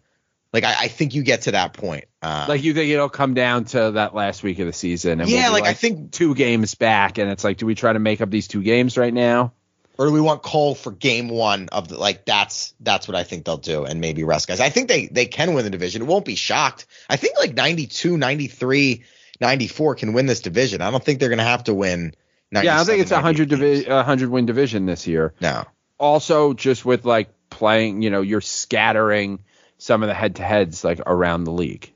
Like I, I think you get to that point. Uh, like you think it'll come down to that last week of the season and Yeah, we'll be, like, I think- two games back and it's like do we try to make up these two games right now? Or do we want Cole for game one of the like that's that's what I think they'll do and maybe rest guys. I think they they can win the division. It won't be shocked. I think like 92, 93, 94 can win this division. I don't think they're going to have to win. Yeah, I think it's a 100 division. divi- a 100 win division this year. No. Also just with like playing, you know, you're scattering some of the head to heads like around the league.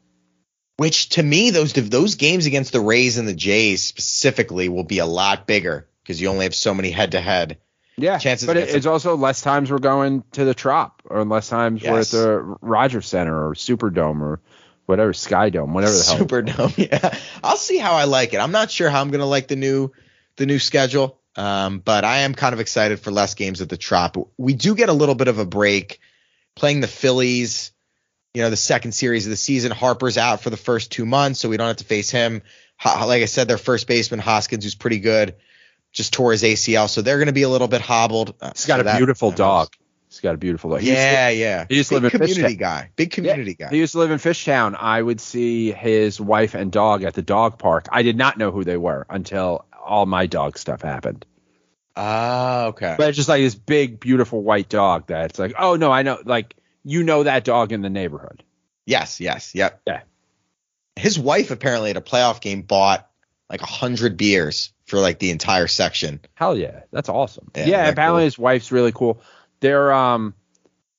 Which to me those those games against the Rays and the Jays specifically will be a lot bigger because you only have so many head to head. Yeah, Chances but it's also less times we're going to the Trop, or less times we're at the Rogers Center or Superdome or whatever Skydome, whatever the hell. Superdome. Yeah, I'll see how I like it. I'm not sure how I'm gonna like the new the new schedule, um, but I am kind of excited for less games at the Trop. We do get a little bit of a break playing the Phillies. You know, the second series of the season. Harper's out for the first two months, so we don't have to face him. Like I said, their first baseman Hoskins, who's pretty good, just tore his ACL, so they're going to be a little bit hobbled. Uh, He's got so a that- beautiful that dog. He's got a beautiful dog. He used to- Yeah, yeah. he used to Big live in community Fishtown. guy. Big community Yeah, guy. He used to live in Fishtown. I would see his wife and dog at the dog park. I did not know who they were until all my dog stuff happened. Ah, okay. But it's just like this big, beautiful white dog that it's like, oh no, I know, like you know that dog in the neighborhood. Yes, yes, yep. Yeah. His wife apparently at a playoff game bought like a hundred beers for like the entire section. Hell yeah, that's awesome. Yeah, Yeah, apparently cool. his wife's really cool. They're um,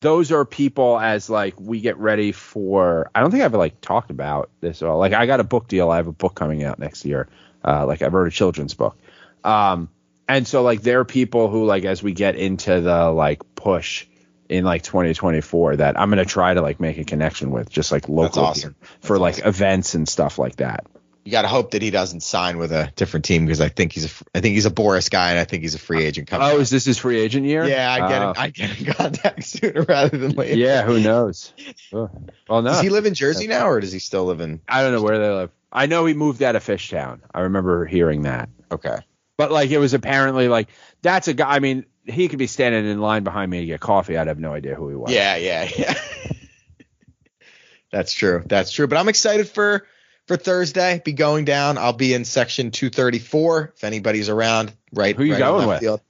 those are people as like we get ready for. I don't think I've like talked about this at all. Like I got a book deal. I have a book coming out next year. Uh, like I've wrote a children's book. Um, and so like there are people who like as we get into the like push in like 2024 that I'm gonna try to like make a connection with, just like local awesome. for That's like awesome. events and stuff like that. You got to hope that he doesn't sign with a different team because I think he's a I think he's a Boras guy and I think he's a free agent coming. Oh, up. is this his free agent year? yeah, I get Oh. it. I get in contact sooner rather than later. Yeah, who knows? Well, no. Does he live in Jersey now or does he still live in? I don't know where they live. I know he moved out of Fishtown. I remember hearing that. Okay. But like it was apparently like that's a guy. I mean, he could be standing in line behind me to get coffee. I'd have no idea who he was. Yeah, yeah, yeah. That's true. That's true. But I'm excited for for Thursday. Be going down. I'll be in section 234 if anybody's around. Right. Who are you right going with? field.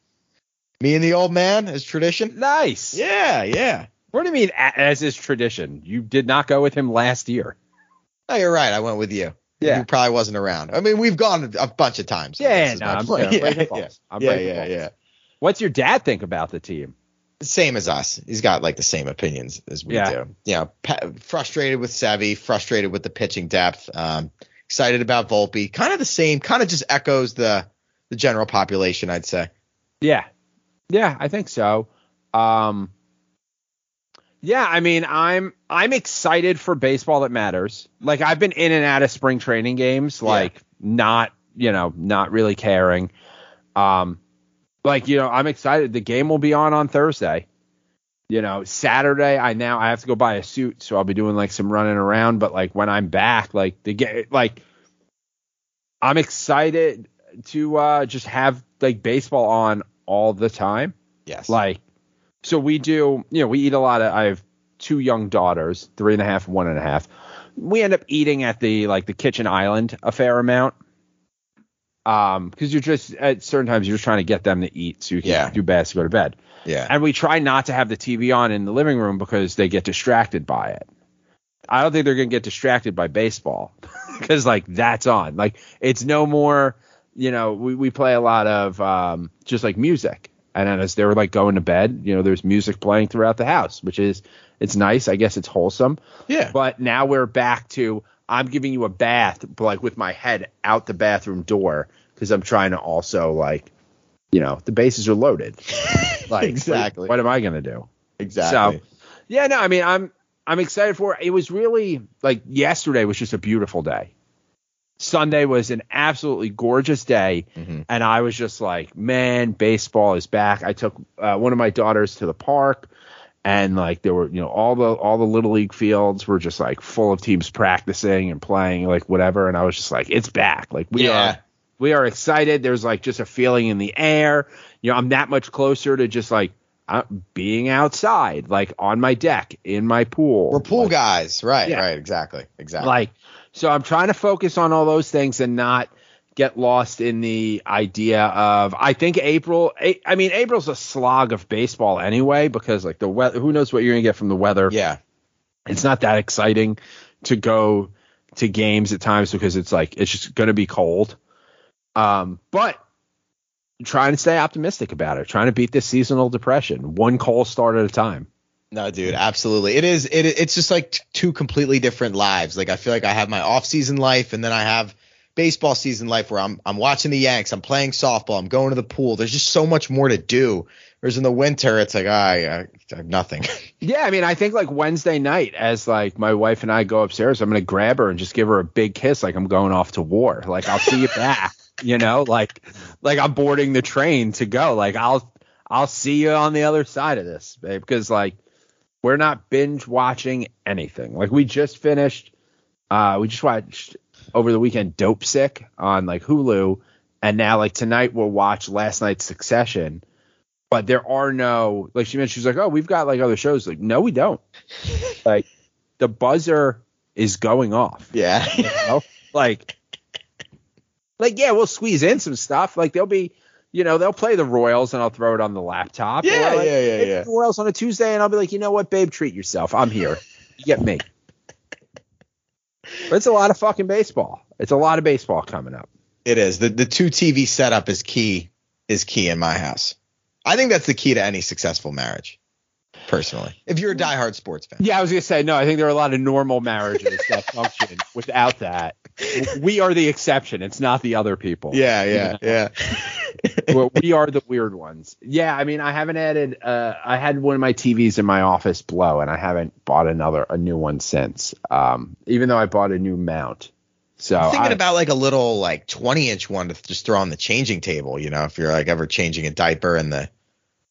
Me and the old man, as tradition. Nice. Yeah, yeah. What do you mean, as is tradition? You did not go with him last year. Oh, you're right. I went with you. Yeah. You probably wasn't around. I mean, we've gone a bunch of times. Yeah, no, I'm, yeah, yeah, yeah, yeah, yeah. What's your dad think about the team? Same as us. He's got like the same opinions as we Yeah. do. You know, pa- frustrated with Sevy, frustrated with the pitching depth. Um, excited about Volpe. Kind of the same. Kind of just echoes the the general population, I'd say. Yeah. Yeah, I think so. Um Yeah, I mean, I'm I'm excited for baseball that matters. Like I've been in and out of spring training games, Yeah. like not, you know, not really caring. Um like, you know, I'm excited. The game will be on on Thursday. You know, Saturday I now I have to go buy a suit, so I'll be doing like some running around, but like when I'm back, like the game like I'm excited to uh just have like baseball on all the time. Yes. Like, so we do, you know, we eat a lot of, I have two young daughters, three and a half, one and a half. We end up eating at the, like, the kitchen island a fair amount. Um, cause you're just, at certain times, you're just trying to get them to eat so you can Yeah. do best to go to bed. yeah. And we try not to have the TV on in the living room because they get distracted by it. I don't think they're going to get distracted by baseball because like that's on. Like it's no more, you know, we, we play a lot of um, just like music. And then as they're like going to bed, you know, there's music playing throughout the house, which is it's nice. I guess it's wholesome. yeah. But now we're back to I'm giving you a bath, but like with my head out the bathroom door because I'm trying to also like, you know, the bases are loaded. Like Exactly. What, what am I gonna do? exactly. So yeah, no, I mean I'm I'm excited for it. It was really like yesterday was just a beautiful day. Sunday was an absolutely gorgeous day, Mhm. and I was just like, man, baseball is back. I took uh, one of my daughters to the park, and like there were you know all the all the little league fields were just like full of teams practicing and playing like whatever and I was just like it's back like we Yeah. are we are excited there's like just a feeling in the air you know I'm that much closer to just like uh, being outside like on my deck in my pool We're pool Like, guys, right? Yeah. Right. Exactly. Exactly. like so I'm trying to focus on all those things and not get lost in the idea of I think April I mean April's a slog of baseball anyway because like the weather who knows what you're going to get from the weather yeah. it's not that exciting to go to games at times because it's like it's just going to be cold um but trying to stay optimistic about it trying to beat this seasonal depression one cold start at a time No, dude, absolutely. It is. It it's just like t- two completely different lives. Like I feel like I have my off season life, and then I have baseball season life where I'm I'm watching the Yanks, I'm playing softball, I'm going to the pool. There's just so much more to do. Whereas in the winter, it's like I, I, I have nothing. Yeah, I mean, I think like Wednesday night, as like my wife and I go upstairs, I'm gonna grab her and just give her a big kiss, like I'm going off to war. Like I'll see you back, you know, like like I'm boarding the train to go. Like I'll I'll see you on the other side of this, babe, because like we're not binge watching anything. Like we just finished, uh, we just watched over the weekend Dopesick on like Hulu, and now like tonight we'll watch last night's Succession. But there are no like she mentioned she's like oh we've got like other shows. Like no we don't. Like the buzzer is going off. Yeah. you know? like like yeah we'll squeeze in some stuff. Like there'll be you know they'll play the royals and i'll throw it on the laptop. Yeah, like, yeah, yeah, yeah. royals on a tuesday and i'll be like you know what babe? Treat yourself. I'm here. You get me but it's a lot of fucking baseball it's a lot of baseball coming up It is. The the two TV setup is key is key in my house. I think that's the key to any successful marriage. Personally. If you're a diehard sports fan. Yeah, I was gonna say no. I think there are a lot of normal marriages that function without that. We are the exception. It's not the other people. Yeah, yeah, yeah. Well, we are the weird ones. Yeah, I mean, I haven't added. Uh, I had one of my TVs in my office blow, and I haven't bought another a new one since. Um, even though I bought a new mount. So I'm thinking I- about like a little like 20 inch one to just throw on the changing table, you know, if you're like ever changing a diaper and the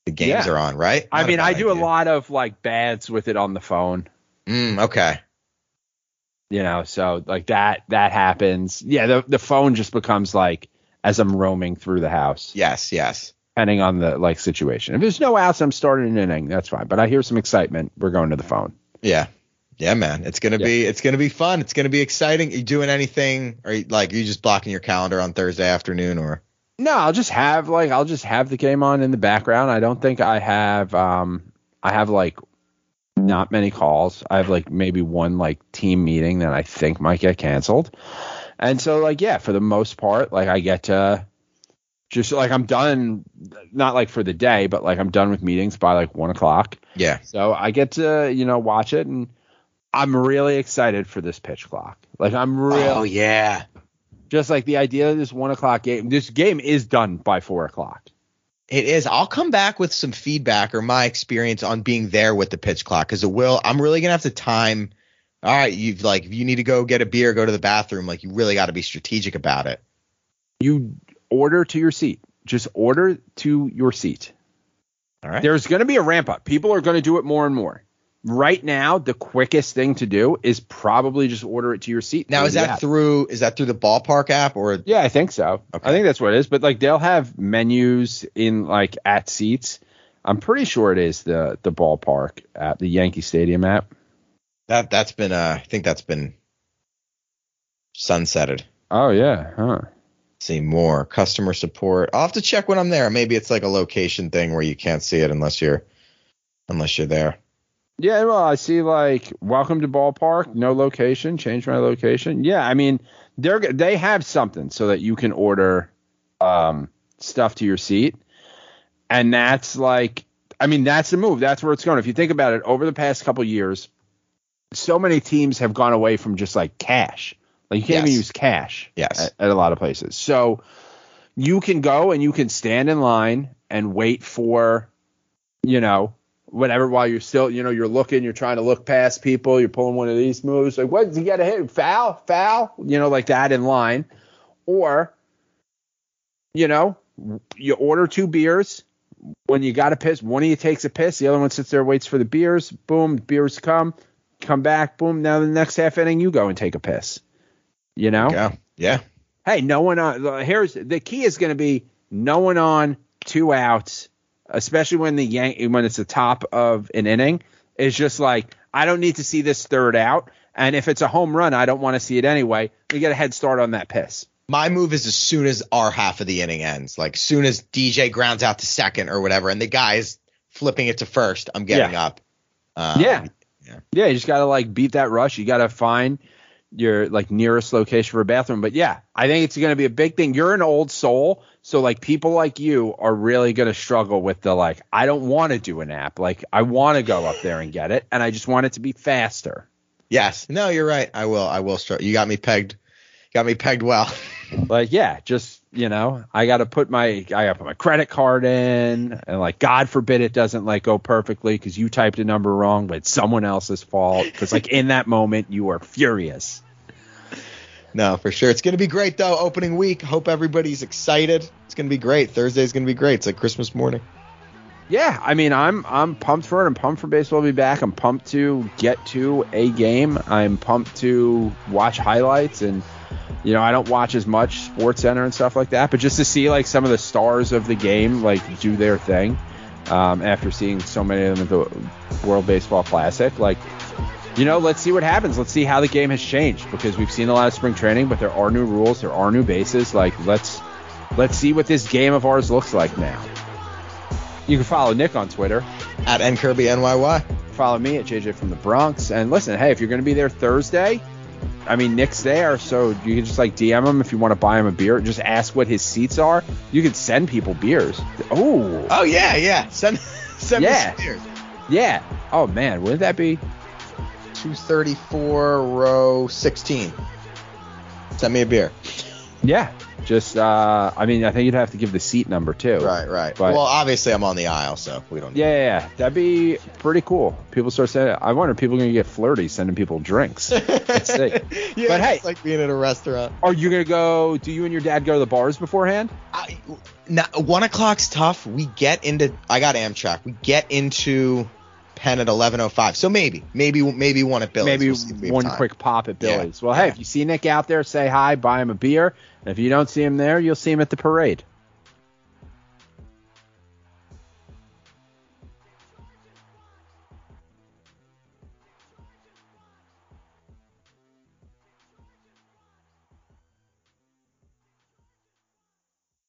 the games Yeah. are on, right? I mean, I bad do a lot of like bads with it on the phone. Mm, okay. You know so like that that happens yeah the the phone just becomes like as i'm roaming through the house Yes, yes. depending on the like situation if there's no outs i'm starting an inning that's fine but i hear some excitement we're going to the phone Yeah. Yeah, man. It's gonna Yeah. be it's gonna be fun. It's gonna be exciting. you doing anything or you, like you just blocking your calendar on Thursday afternoon or no i'll just have like i'll just have the game on in the background i don't think i have um i have like not many calls i have like maybe one like team meeting that i think might get canceled and so like yeah for the most part like i get to just like i'm done not like for the day but like i'm done with meetings by like one o'clock Yeah. so i get to you know watch it and i'm really excited for this pitch clock like i'm oh, real. Oh yeah. just like the idea of this one o'clock game this game is done by four o'clock It is. I'll come back with some feedback or my experience on being there with the pitch clock because it will. I'm really gonna have to time. All right, you've like if you need to go get a beer, go to the bathroom. Like you really got to be strategic about it. you order to your seat just order to your seat All right. there's going to be a ramp up people are going to do it more and more right now the quickest thing to do is probably just order it to your seat Now is that app. through is that through the ballpark app or Yeah, I think so. Okay. I think that's what it is. But like they'll have menus in like at seats. I'm pretty sure it is the the ballpark app, the Yankee Stadium app. that that's been uh I think that's been sunsetted. Oh yeah, huh? See more customer support. I'll have to check when I'm there. Maybe it's like a location thing where you can't see it unless you're unless you're there. Yeah, well, I see like welcome to ballpark, no location, change my location. Yeah, I mean they're they have something so that you can order um stuff to your seat, and that's like I mean that's the move. That's where it's going. If you think about it, over the past couple years, so many teams have gone away from just like cash. Like you can't even use cash Yes. at, at a lot of places. So you can go and you can stand in line and wait for, you know, whatever while you're still, you know, you're looking, you're trying to look past people, you're pulling one of these moves, like what? You got to hit foul, foul, you know, like that in line, or, you know, you order two beers, when you got a piss, one of you takes a piss, the other one sits there, waits for the beers. Boom, beers come, come back. Boom. Now the next half inning, you go and take a piss. You know. Yeah. Yeah. Hey, no one on. Here's the key is going to be no one on, two outs, especially when the yank when it's the top of an inning. Is just like I don't need to see this third out, and if it's a home run, I don't want to see it anyway. We get a head start on that piss. My move is as soon as our half of the inning ends, like soon as DJ grounds out to second or whatever, and the guy's flipping it to first, I'm getting Yeah. up. Um, yeah. yeah. Yeah, you just got to like beat that rush. You got to find your like nearest location for a bathroom. But yeah, I think it's going to be a big thing. You're an old soul, so like people like you are really going to struggle with the like I don't want to do an app. Like I want to go up there and get it and I just want it to be faster. Yes. No, you're right. I will. I will. Start. You got me pegged. Got me pegged well. Like yeah, just you know, I got to put my I got to put my credit card in and like God forbid it doesn't like go perfectly cuz you typed a number wrong, but it's someone else's fault cuz like in that moment you are furious. No, for sure. It's gonna be great though. Opening week. Hope everybody's excited. It's gonna be great. Thursday's gonna be great. It's like Christmas morning. Yeah, I mean, I'm I'm pumped for it. I'm pumped for baseball to be back. I'm pumped to get to a game. I'm pumped to watch highlights and you know, I don't watch as much Sports Center and stuff like that, but just to see like some of the stars of the game like do their thing um, after seeing so many of them at the World Baseball Classic, like you know, let's see what happens. Let's see how the game has changed because we've seen a lot of spring training, but there are new rules, there are new bases. Like let's let's see what this game of ours looks like now. You can follow Nick on Twitter. At NKirbyNYY. Follow me at JJ from the Bronx. And listen, hey, if you're going to be there Thursday, I mean, Nick's there, so you can just like DM him if you want to buy him a beer. Just ask what his seats are. You could send people beers. Oh, Oh yeah, yeah. Send send Yeah. beers. yeah. Oh man, wouldn't that be? 234 row 16. Send me a beer. Yeah. Just, uh, I mean, I think you'd have to give the seat number too. Right, right. But- well, obviously I'm on the aisle, so we don't. Yeah, yeah, yeah. That'd be pretty cool. People start saying, I wonder if people to get flirty sending people drinks. Let's see. yeah, But hey- it's like being at a restaurant. Are you going to go, do you and your dad go to the bars beforehand? I, now, one o'clock's tough. We get into. I got Amtrak. We get into Penn at 11:05. So maybe, maybe, maybe one at Billy's. maybe We'll see if we have one quick pop at Yeah, Billy's. Well, hey, yeah. if you see Nick out there, say hi, buy him a beer. And if you don't see him there, you'll see him at the parade.